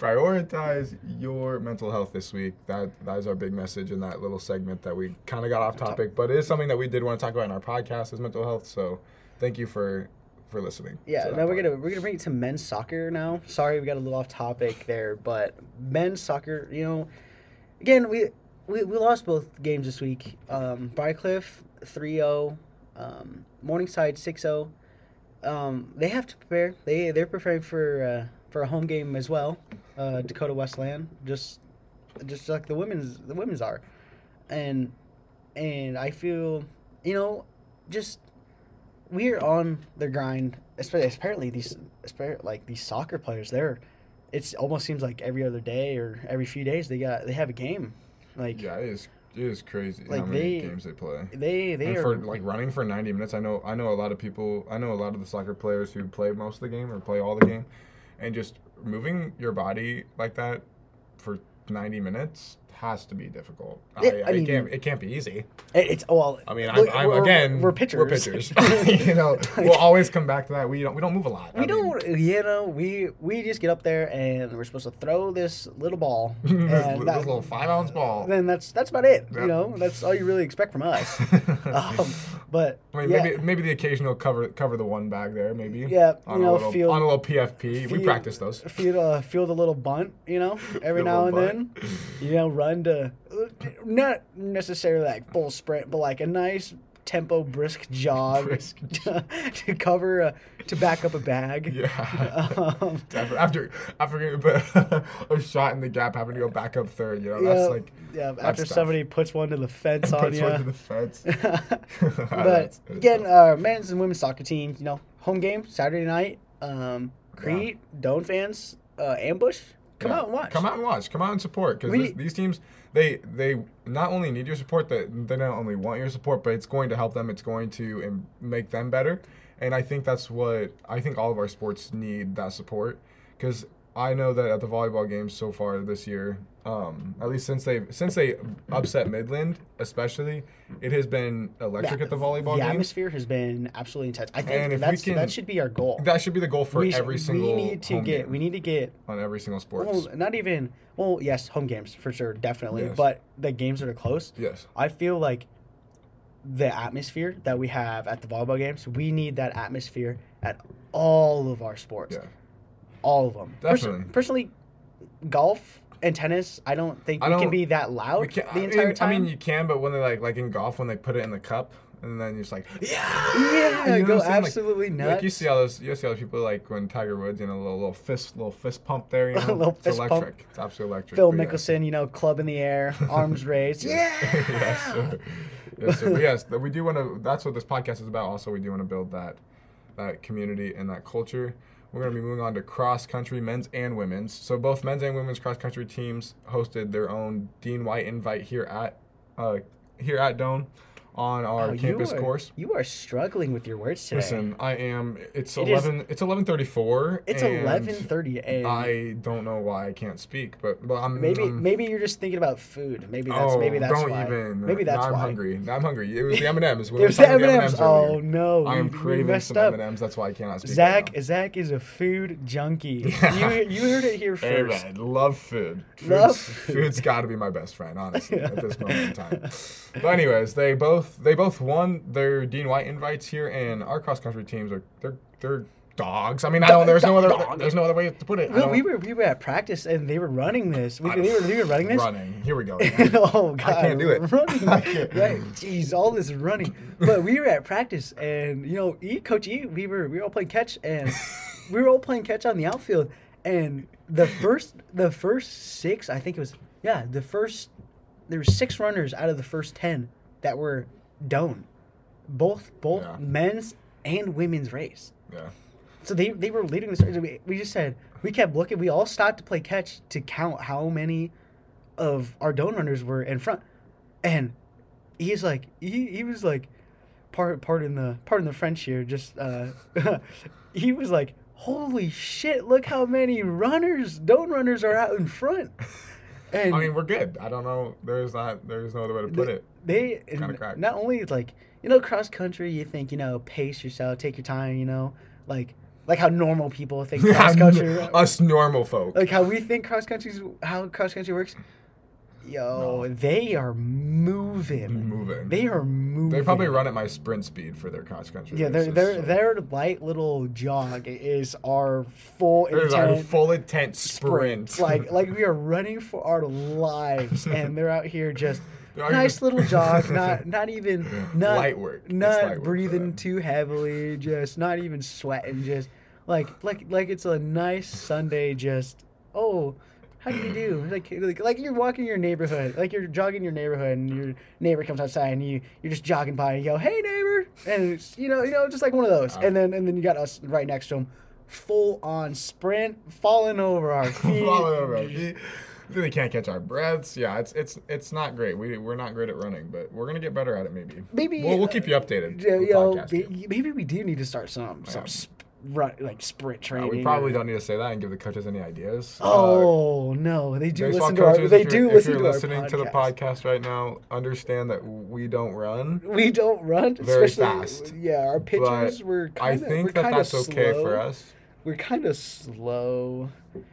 A: prioritize your mental health this week. That that is our big message in that little segment that we kind of got off topic, but it is something that we did want to talk about in our podcast is mental health. So thank you for for listening.
B: Yeah. Now we're
A: part.
B: gonna we're gonna bring it to men's soccer now. Sorry, we got a little off topic there, but men's soccer, you know, again we we, we lost both games this week. Um, Briarcliff 3-0, um, Morningside 6-0. Um, they have to prepare. They they're preparing for uh, for a home game as well. Uh, Dakota Wesleyan just just like the women's the women's are, and and I feel you know just we're on the grind. Especially apparently these like these soccer players, they're it's almost seems like every other day or every few days they got they have a game, like
A: Yeah, it is. It is crazy
B: Like,
A: how many
B: they-
A: games they play.
B: they they
A: and
B: are
A: for like running for 90 minutes, I know I know a lot of people. I know a lot of the soccer players who play most of the game or play all the game, and just moving your body like that for 90 minutes has to be difficult.
B: Yeah,
A: I,
B: I
A: it
B: mean-
A: can't. It can't be easy.
B: It- It's well.
A: I mean, I'm,
B: look,
A: I'm
B: we're-
A: again.
B: We're pitchers.
A: We're pitchers. you know, we'll always come back to that. We don't. We don't move a lot.
B: We
A: I
B: don't, you know, we we just get up there and we're supposed to throw this little ball,
A: this,
B: that-
A: little five ounce ball.
B: then that's that's about it.
A: Yep.
B: You know, that's all you really expect from us. um, but
A: I mean,
B: yeah,
A: maybe maybe the occasional cover cover the one bag there, maybe.
B: Yeah,
A: on
B: you
A: a little,
B: field-
A: on a little PFP. we practice those.
B: field a field a little bunt, you know, every now and
A: little
B: then. You know, run to not necessarily like full sprint, but like a nice tempo brisk jog
A: Brisk
B: to, to cover a, to back up a bag.
A: Yeah.
B: Um,
A: after after put a shot in the gap, having to go back up third. You know, that's like
B: yeah.
A: that's
B: After
A: tough.
B: somebody puts one to the fence on
A: puts
B: you.
A: one to the fence.
B: but again, uh, men's and women's soccer team, you know, home game Saturday night. Um, Crete, Doane fans, uh, ambush. Come
A: Yeah.
B: out and watch.
A: Come out and watch. Come out and support because these teams they they not only need your support, that they not only want your support, but it's going to help them. It's going to um, make them better. And I think that's what I think all of our sports need that support because I know that at the volleyball games so far this year, um, at least since they since they upset Midland, especially, it has been electric
B: Yeah,
A: at the volleyball game.
B: the
A: games.
B: atmosphere has been absolutely intense. I think that's
A: can-
B: that should be our goal.
A: That should be the goal for
B: we,
A: every
B: we
A: single.
B: need to get we need to get
A: on every single sports.
B: well not even well yes home games for sure definitely
A: Yes.
B: but the games that are close
A: yes.
B: I feel like the atmosphere that we have at the volleyball games we need that atmosphere at all of our sports
A: Yeah.
B: All of them
A: Definitely.
B: personally golf and tennis I don't think
A: I
B: can
A: don't-
B: be that loud
A: can,
B: the
A: I
B: entire
A: mean,
B: time
A: I mean, you can, but when they like like in golf, when they put it in the cup, and then you're just like, yeah,
B: yeah
A: You know
B: go
A: absolutely? Like-
B: absolutely
A: Like, you see all those, you see all those people like when Tiger Woods, you know, a little, little fist, little fist pump there, you know,
B: Little
A: it's
B: fist pump.
A: electric. It's absolutely electric.
B: Phil
A: but yeah.
B: Mickelson you know club in the air arms raised yeah
A: yes, sir. yes, sir. But yes, we do want to. That's what this podcast is about. Also, we do want to build that that community and that culture. We're going to be moving on to cross country, men's and women's. So both men's and women's cross country teams hosted their own Dean White invite here at uh, here at Doane on our
B: Oh, you
A: campus
B: are-
A: course.
B: you are struggling with your words today
A: Listen, I am. It's
B: It is-
A: eleven. it's eleven thirty-four.
B: it's eleven thirty and
A: I don't know why I can't speak, but but I'm
B: Maybe
A: I'm-
B: maybe you're just thinking about food. Maybe that's
A: oh,
B: maybe that's
A: don't
B: why.
A: even.
B: Maybe that's
A: I'm
B: why.
A: hungry. I'm hungry. It was the M and M's.
B: It was the M and M's. Oh no,
A: I am
B: we- we
A: craving some. M and M's. That's why I cannot speak.
B: Zach
A: right.
B: Zach is a food junkie.
A: Yeah.
B: You you heard it here
A: Hey,
B: first.
A: man, love food. Food's,
B: Love food.
A: Food's got to be my best friend, honestly, at this moment in time. But anyways, they both they both won their Dean White invites here, and our cross country teams are they're they're dogs. I mean, I don't. There's no other.
B: Dog.
A: There's no other way to put it.
B: Well, we were we were at practice and they were running this. We, they were they were running this.
A: running. Here we go.
B: oh god, I
A: can't oh, do it.
B: Running,
A: I can't.
B: right? Jeez, all this running. But we were at practice, and you know, E, Coach E, we were we were all playing catch, and we were all playing catch on the outfield. And the first the first six, I think it was yeah, the first there were six runners out of the first ten that were down, both both
A: Yeah.
B: men's and women's race.
A: Yeah.
B: So they, they were leading the we, we just said we kept looking. We all stopped to play catch to count how many of our down runners were in front, and he's like he, he was like, part pardon the pardon the French here. Just uh, he was like, holy shit! Look how many runners down runners are out in front. And
A: I mean, we're good. I don't know. There's not. There's no other way to put
B: they,
A: it.
B: They
A: Kinda
B: not only like you know cross country, you think you know pace yourself, take your time, you know, like like how normal people think cross country.
A: Us normal folk.
B: like how we think cross country's how cross country works. Yo, they are moving.
A: Moving.
B: They are moving.
A: They probably run at my sprint speed for their cross country.
B: Yeah, their their
A: so.
B: their light little jog is our full
A: There's our
B: intent
A: full intent sprint.
B: like like we are running for our lives, and they're out here just
A: They're out here
B: nice little jog, not not even not
A: Light work.
B: Not
A: light
B: breathing too heavily, just not even sweating, just like like like it's a nice Sunday, just oh how do you do? Like, like, like you're walking your neighborhood, like you're jogging your neighborhood, and your neighbor comes outside, and you you're just jogging by, and you go, "Hey, neighbor," and it's, you know, you know, just like one of those, uh. and then and then you got us right next to him, full on sprint, falling over our feet.
A: Falling over our feet. They can't catch our breaths. Yeah, it's it's it's not great. We we're not great at running, but we're gonna get better at it. Maybe.
B: Maybe,
A: We'll, we'll
B: uh,
A: keep you updated.
B: Yeah,
A: with
B: you know,
A: podcast,
B: may-
A: too.
B: maybe we do need to start some some sp- run like sprint
A: Uh,
B: training.
A: we probably
B: or-
A: don't need to say that and give the coaches any ideas. Uh,
B: Oh no, they do listen to our. They do listen
A: if you're
B: our
A: listening to the
B: podcast.
A: right now, understand that we don't run.
B: We don't run
A: Very
B: especially-
A: fast.
B: Yeah, our pitchers were
A: I
B: kind of.
A: think that
B: kinda
A: that's okay
B: slow.
A: for us,
B: We're kind of slow.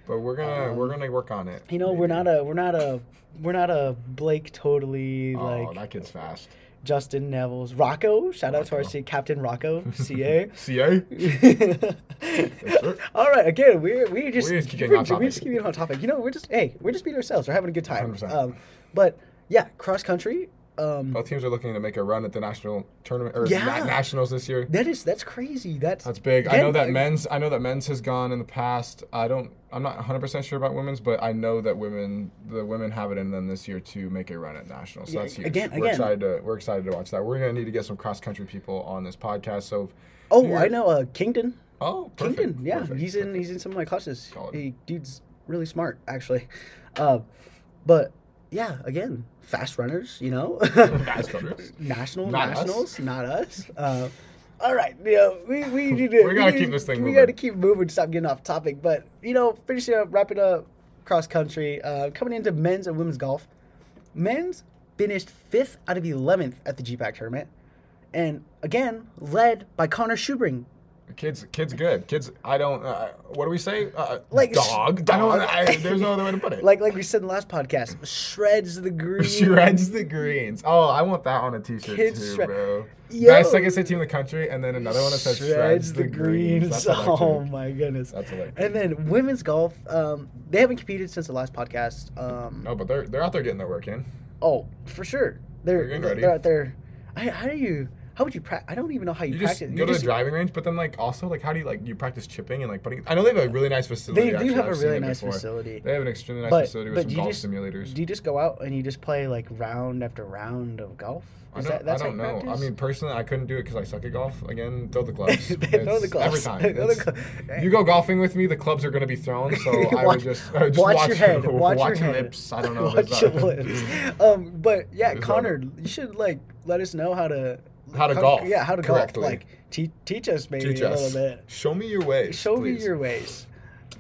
A: but we're gonna
B: Um,
A: we're gonna work on it.
B: You know, we're not a we're not a we're not a Blake totally
A: Oh,
B: like
A: that kid's fast.
B: Justin Neville's Rocco. Shout out to our
A: Rocco.
B: C- Captain Rocco, CA.
A: CA.
B: All right, again, we're we just
A: We just keep
B: we're,
A: getting off
B: we
A: topic.
B: just keep getting on topic. You know, we're just hey, we're just being ourselves. We're having a good time.
A: 100%.
B: Um, but yeah, cross country. Um,
A: Both teams are looking to make a run at the national tournament or
B: Yeah.
A: na- nationals this year.
B: that is that's crazy. That's
A: That's big. I know that men's. I know that men's has gone in the past. I don't. I'm not 100 percent sure about women's, but I know that women, the women have it in them this year to make a run at nationals. So
B: Yeah,
A: that's huge.
B: again-
A: we're
B: again.
A: excited to. We're excited to watch that. We're gonna need to get some cross country people on this podcast. So,
B: Oh, I know. Uh, Kingdon.
A: oh, perfect.
B: Kingdon. Yeah,
A: perfect,
B: he's in.
A: perfect.
B: He's in some of my classes. He dude's really smart, actually. Uh, but yeah, again, fast runners. You know,
A: Fast runners.
B: national
A: Not us.
B: nationals, not us. Uh, all right, you know, we, we need to.
A: We gotta keep this thing
B: We
A: moving.
B: got to keep moving. To stop getting off topic. But you know, finishing up, wrapping up, cross country. Uh, coming into men's and women's golf. Men's finished fifth out of eleventh at the GPAC tournament, and again led by Connor Schubring.
A: Kids, kids, good. Kids. I don't. Uh, what do we say? Uh,
B: Like,
A: dog.
B: sh-
A: I don't. I, there's no other way to put it.
B: Like like we said in the last podcast, shreds the green.
A: Shreds the greens. Oh, I want that on a t-shirt
B: Kids
A: too,
B: shred-
A: bro.
B: Yo.
A: Best second state team in the country, and then another one that says shreds, the greens. That's electric.
B: Oh my goodness.
A: That's electric.
B: And then women's golf, um, they haven't competed since the last podcast. Um,
A: No, but they're they're out there getting their work in.
B: oh, for sure. They're
A: They're
B: they're, out there. I, how do you? How would you practice? I don't even know how you,
A: You just
B: practice.
A: go to
B: just-
A: the driving range, but then like also like how do you like you practice chipping and like putting? I know they have a really nice facility.
B: They do have
A: I've
B: a really nice
A: before.
B: facility.
A: They have an extremely nice
B: But-
A: facility with some golf
B: just-
A: simulators.
B: Do you just go out and you just play like round after round of golf?
A: I don't,
B: that,
A: I don't know. I mean, personally, I couldn't do it because I suck at golf. Again, throw the gloves.
B: Throw the gloves.
A: every time.
B: Throw the
A: It's-
B: glo-
A: you go golfing with me, the clubs are going to be thrown. So I
B: Watch-
A: would just, I would just
B: watch,
A: watch,
B: your head. Watch, your head.
A: lips. I don't know.
B: Watch your lips. Um, but yeah, Connor, you should like let us know how to
A: How to golf
B: Yeah, how to
A: correctly.
B: golf. Like te- teach us maybe
A: Teach
B: a
A: us.
B: little bit.
A: Show me your ways.
B: Show
A: please.
B: me your ways.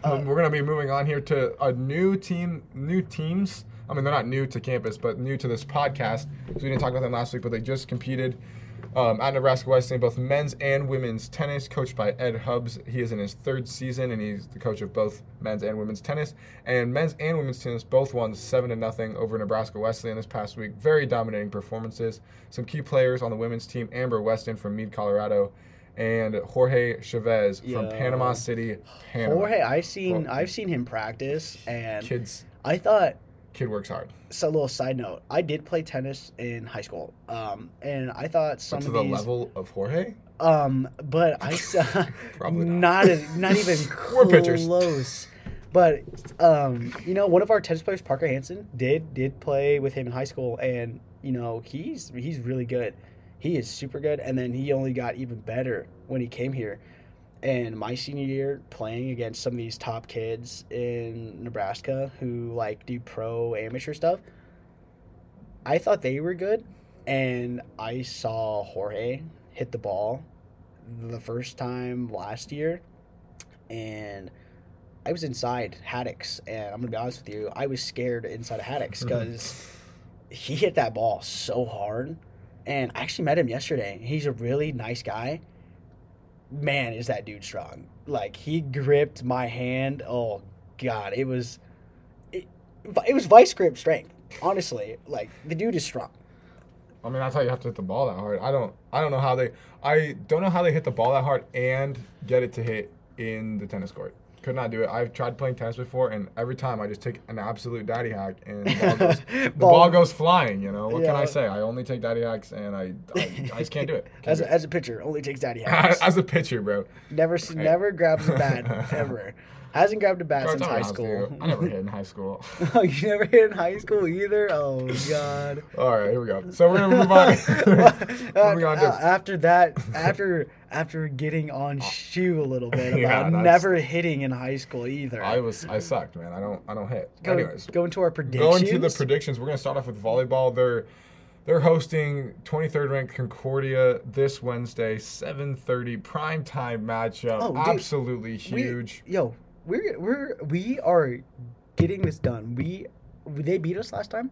A: Um, we're gonna be moving on here to a new team, new teams. I mean, they're not new to campus, but new to this podcast. So we didn't talk about them last week, but they just competed um, at Nebraska Wesleyan, both men's and women's tennis, coached by Ed Hubbs. He is in his third season, and he's the coach of both men's and women's tennis. And men's and women's tennis both won seven to nothing over Nebraska Wesleyan this past week. Very dominating performances. Some key players on the women's team: Amber Weston from Mead, Colorado. And Jorge Chavez from Panama City, Panama.
B: Jorge, I've seen
A: Well-
B: I've seen him practice, and
A: Kids,
B: I thought.
A: Kid works hard.
B: So a little side note: I did play tennis in high school, um, and I thought some
A: But to
B: of
A: the
B: these,
A: level of Jorge,
B: um, but I saw
A: Probably
B: not
A: not.
B: a- not even
A: We're pitchers.
B: close. But um, you know, one of our tennis players, Parker Hansen, did did play with him in high school, and you know he's he's really good. He is super good, and then he only got even better when he came here. And my senior year, playing against some of these top kids in Nebraska who like do pro amateur stuff, I thought they were good, and I saw Jorge hit the ball the first time last year, and I was inside Haddocks, and I'm gonna be honest with you, I was scared inside of Haddocks because mm-hmm. he hit that ball so hard, and I actually met him yesterday. He's a really nice guy. Man, is that dude strong? Like he gripped my hand. Oh God, it was, it, it was vice grip strength. Honestly, like the dude is strong.
A: I mean, that's how you have to hit the ball that hard. I don't, I don't know how they, I don't know how they hit the ball that hard and get it to hit in the tennis court. Could not do it. I've tried playing tennis before, and every time I just take an absolute daddy hack, and the ball goes, the
B: Ball-
A: ball goes flying. You know what can I say? I only take daddy hacks, and I, I, I just can't do it. Can't
B: As
A: do
B: a,
A: it.
B: as a pitcher, only takes daddy hacks.
A: As a pitcher, bro.
B: never s- never grabs a bat ever. Hasn't grabbed a bat since high
A: honest with you,
B: school.
A: I never hit in high school.
B: oh, you never hit in high school either? Oh god.
A: All right, here we go. So we're gonna move on. Moving on
B: Uh, after that, after after getting on shoe a little bit
A: Yeah,
B: about never hitting in high school either.
A: I was I sucked, man. I don't I don't hit.
B: go,
A: Anyways,
B: go into our predictions.
A: going to the predictions. We're gonna start off with volleyball. They're they're hosting 23rd ranked Concordia this Wednesday, 7:30 prime time matchup.
B: Oh, dude,
A: Absolutely
B: We-
A: huge.
B: yo, we're we're we are getting this done. We they beat us last time.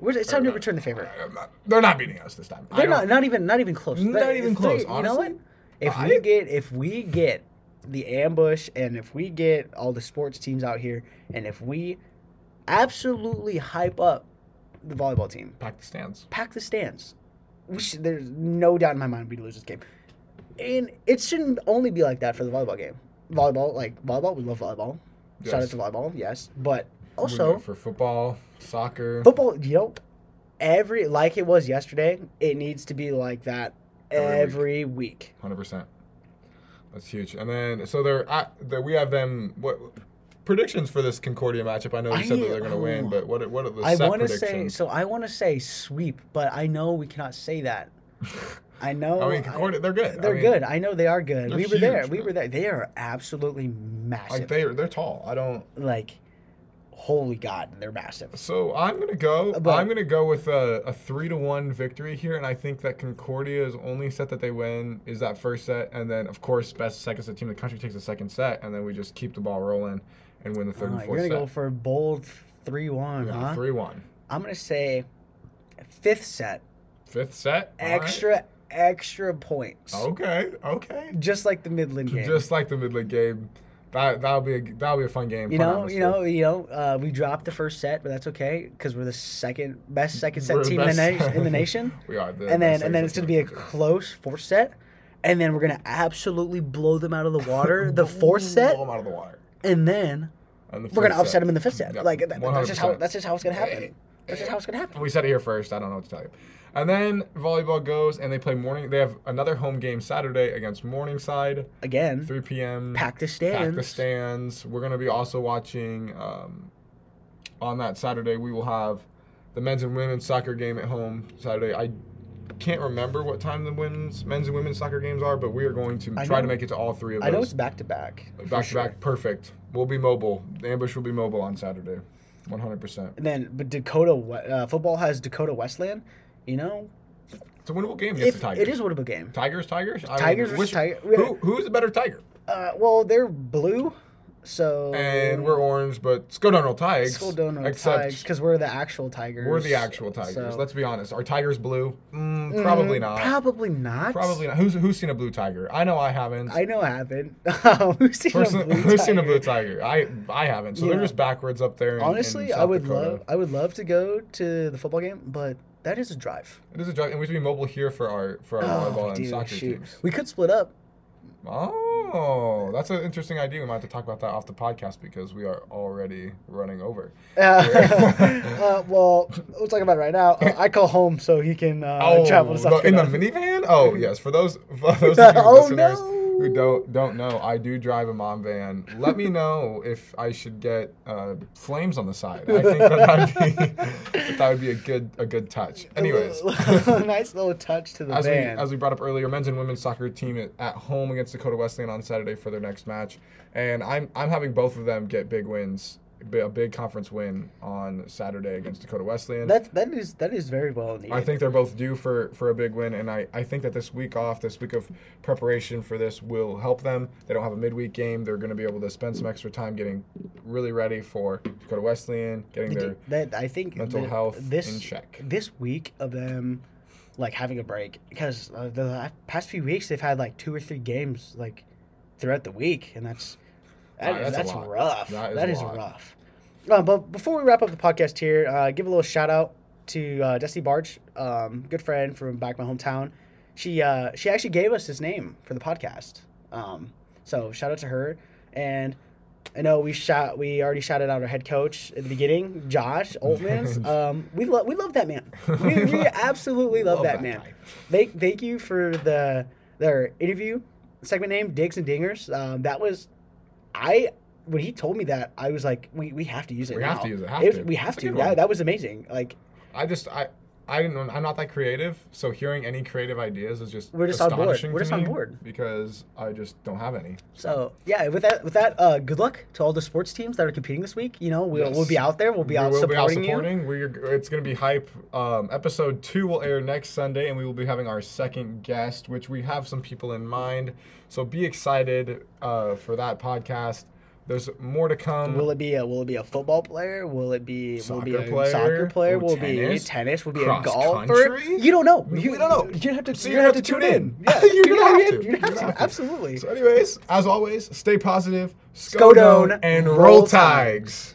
B: We're, it's time to return the favor.
A: Not- they're not beating us this time.
B: They're not not even not even close.
A: Not
B: That-
A: even close,
B: they- You know what? If
A: I-
B: we get if we get the ambush and if we get all the sports teams out here and if we absolutely hype up the volleyball team,
A: pack the stands.
B: pack the stands. We should, there's no doubt in my mind we'd lose this game. And it shouldn't only be like that for the volleyball game. Volleyball, like volleyball, we love volleyball. Shout out to volleyball, yes. But also
A: for football, soccer.
B: football, you know, every like it was yesterday, it needs to be like that
A: Every
B: every week.
A: Hundred percent. That's huge. And then so they're at the, we have them what predictions for this Concordia matchup. I know you
B: I-
A: said that they're going to win,
B: oh.
A: but what what are the
B: I want to say so. I want to say sweep, but I know we cannot say that. I know.
A: I mean, Concordia, they're good.
B: They're
A: mean,
B: good. I know they are good. We were there.
A: huge,
B: We were there. They are absolutely massive.
A: Like they they're tall. I don't.
B: like holy god they're massive
A: So I'm gonna go.
B: But-
A: I'm gonna go with a, a three to one victory here, and I think that Concordia's only set that they win is that first set, and then of course best second set team in the country takes the second set, and then we just keep the ball rolling and win the third
B: Uh,
A: and
B: you're
A: fourth
B: gonna
A: set.
B: go for bold 3-1 huh
A: three one.
B: i'm gonna say fifth set
A: Fifth set. right.
B: Extra points
A: Okay. Okay.
B: just like the midland game
A: Just like the midland game, that that'll be a that'll be a fun game.
B: you know, you know, you know. Uh, we dropped the first set, but that's okay because we're the second best second set
A: We're
B: team in the, na- in the nation.
A: we are. The
B: and then and then it's gonna be a
A: in the country.
B: close fourth set, and then we're gonna absolutely blow them out of the water the fourth set,
A: Blow 'em out of the water.
B: and then
A: the
B: we're gonna upset
A: set.
B: them in the fifth set.
A: Yep,
B: Like that, that's just how that's just how it's gonna happen. That's just how it's gonna happen.
A: We said it here first. I don't know what to tell you. And then volleyball goes, and they play morning. They have another home game Saturday against Morningside,
B: Again,
A: 3 p.m.
B: pack the stands.
A: Pack the stands. We're gonna be also watching um, on that Saturday. We will have the men's and women's soccer game at home Saturday. I can't remember what time the women's men's and women's soccer games are, but we are going to
B: I
A: try to make it to all three of those.
B: I know it's back to back.
A: back to back, perfect. We'll be mobile. The ambush will be mobile on Saturday, 100. percent
B: And then, but Dakota uh, football has Dakota Wesleyan. You know,
A: It's a winnable game against
B: if,
A: the Tigers.
B: it is a winnable game.
A: Tigers, Tigers, I
B: Tigers Tiger-
A: Who, who's the better Tiger?
B: Uh, well, they're blue, so
A: And we're orange, but Skodonal Tigers.
B: Skodona
A: except
B: Tigers because we're the actual Tigers.
A: we're the actual Tigers.
B: So-
A: Let's be honest. Are Tigers blue? Mm, probably
B: Mm,
A: not.
B: Probably not.
A: Probably not. Who's who's seen a blue tiger? I know I haven't.
B: I know I haven't. who's seen
A: Person-
B: a blue
A: who's seen a
B: tiger?
A: blue tiger? I I haven't. So
B: Yeah.
A: they're just backwards up there. In,
B: Honestly,
A: in
B: I would
A: Dakota.
B: love. I would love to go to the football game, but that is a drive.
A: It is a drive, and we should be mobile here for our for our volleyball and soccer
B: Oh, shoot.
A: teams.
B: We could split up.
A: Oh, that's an interesting idea. We might have to talk about that off the podcast because we are already running over.
B: Uh, uh, well, we'll talk about it right now. Uh, I call home so he can uh, travel to South
A: Oh, in the minivan? Oh yes. For those for those
B: Oh,
A: listeners
B: no.
A: Who don't don't know, I do drive a mom van. Let me know if I should get uh, flames on the side. I think that that'd be that, would be a good a good touch. Anyways.
B: nice little touch to the
A: As we, as we brought up earlier, men's and women's soccer team at, at home against Dakota Wesleyan on Saturday for their next match, and I'm I'm having both of them get big wins, a big conference win on Saturday against Dakota Wesleyan.
B: that that is that is very well needed.
A: I think they're both due for, for a big win, and I, I think that this week off, this week of preparation for this will help them. They don't have a midweek game. They're going to be able to spend some extra time getting really ready for Dakota Wesleyan, getting their
B: that I think
A: mental health
B: this
A: in check.
B: this week of them like having a break because uh, the past few weeks they've had like two or three games like throughout the week and that's that is-
A: that's
B: that's, rough.
A: That is
B: that
A: a
B: is rough. Uh, but before we wrap up the podcast here, uh, give a little shout out to uh, Destiny Barge, um, good friend from back my hometown. She uh, she actually gave us his name for the podcast. Um, so shout out to her. And I know we shot we already shouted out our head coach at the beginning, Josh Altmans. um, we love we love that man. We, we absolutely love,
A: Love
B: that,
A: that
B: man.
A: guy.
B: Thank thank you for the their interview segment name, Digs and Dingers. Um, that was I when he told me that, I was like, we, we have to use it
A: We
B: now.
A: have to use it, have
B: If-
A: to.
B: We have
A: That's
B: to. Yeah,
A: one.
B: that was amazing. Like
A: I just I I know, I'm not that creative, so hearing any creative ideas is just
B: We're just on board. We're just on board.
A: because I just don't have any.
B: so, yeah. With that, with that, uh, good luck to all the sports teams that are competing this week. You know, we'll, we'll be out there. We'll be out supporting you.
A: we
B: out
A: will be out
B: supporting you.
A: supporting. We're it's gonna be hype. Um, episode two will air next Sunday, and we will be having our second guest, which we have some people in mind. So be excited uh, for that podcast. There's more to come.
B: Will it be a Will it be a football player? Will it be Will it be a
A: player?
B: soccer player?
A: Ooh,
B: will it be
A: tennis?
B: tennis? Will it be a
A: Cross
B: golfer?
A: country?
B: You don't know. You,
A: we don't know.
B: Gonna have to.
A: So
B: you're gonna have to tune in. Yeah,
A: You're gonna have to.
B: You're gonna
A: have to.
B: Absolutely.
A: So, anyways, as always, stay positive,
B: Skodone,
A: and
B: roll
A: roll
B: Tigers.
A: tigers.